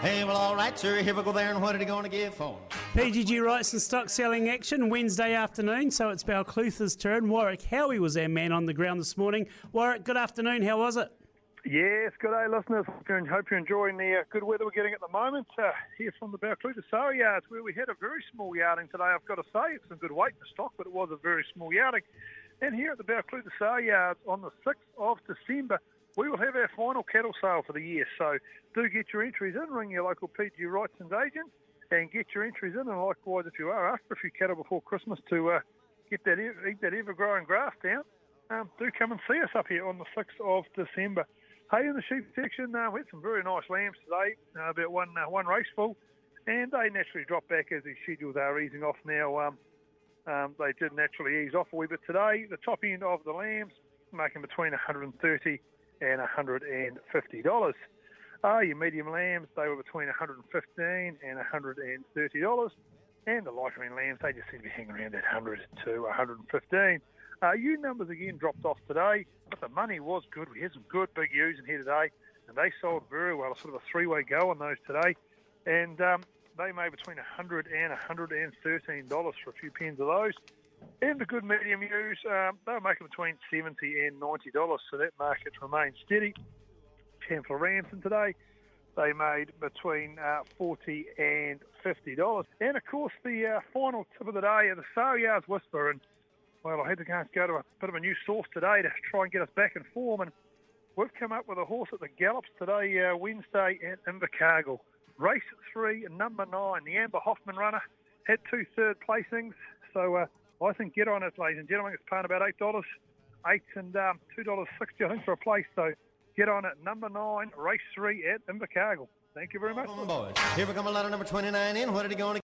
Hey, well, all right, sir. Here we go there, and what are you going to give for? PGG Wrightson stock selling action Wednesday afternoon, so it's Balclutha's turn. Warwick Howie was our man on the ground this morning. Warwick, good afternoon. How was it? Yes, good day, listeners. Hope you're, enjoying the uh, good weather we're getting at the moment uh, here from the Balclutha Sale Yards, where we had a very small yarding today. I've got to say, it's some good weight in the stock, but it was a very small yarding. And here at the Balclutha Sale Yards on the 6th of December, we will have our final cattle sale for the year. So do get your entries in, ring your local PG Wrightson's agent and get your entries in. And likewise, if you are after a few cattle before Christmas to uh, get that eat that ever-growing grass down, um, do come and see us up here on the 6th of December. Hey, in the sheep section, uh, we had some very nice lambs today, uh, about one uh, one race full, and they naturally drop back as the schedules are easing off now. Um, um, they did naturally ease off a wee bit today. The top end of the lambs making between 130 and $150. Uh, your medium lambs, they were between $115 and $130. And the lighter end lambs, they just seem to be hanging around that 100 to 115. Uh, Ewe numbers again dropped off today, but the money was good. We had some good big ewes in here today, and they sold very well. Sort of a three-way go on those today, and um, they made between $100 and 113 dollars for a few pens of those. And the good medium ewes, um, they were making between 70 and 90 dollars, so that market remains steady. Chancellor Ramson today, they made between uh, 40 and 50 dollars. And of course, the uh, final tip of the day are the sale yards whisper. And well, I had to go to a bit of a new source today to try and get us back in form. And we've come up with a horse at the Gallops today, uh, Wednesday at Invercargill. Race three, number nine, the Amber Hoffman runner, had two third placings. So uh, I think get on it, ladies and gentlemen. It's paying about eight dollars, eight and um, two dollars sixty, I think, for a place. So get on it, number nine, race three at Invercargill. Thank you very much. Boys, here we come a lot of number 29 in. What are you going to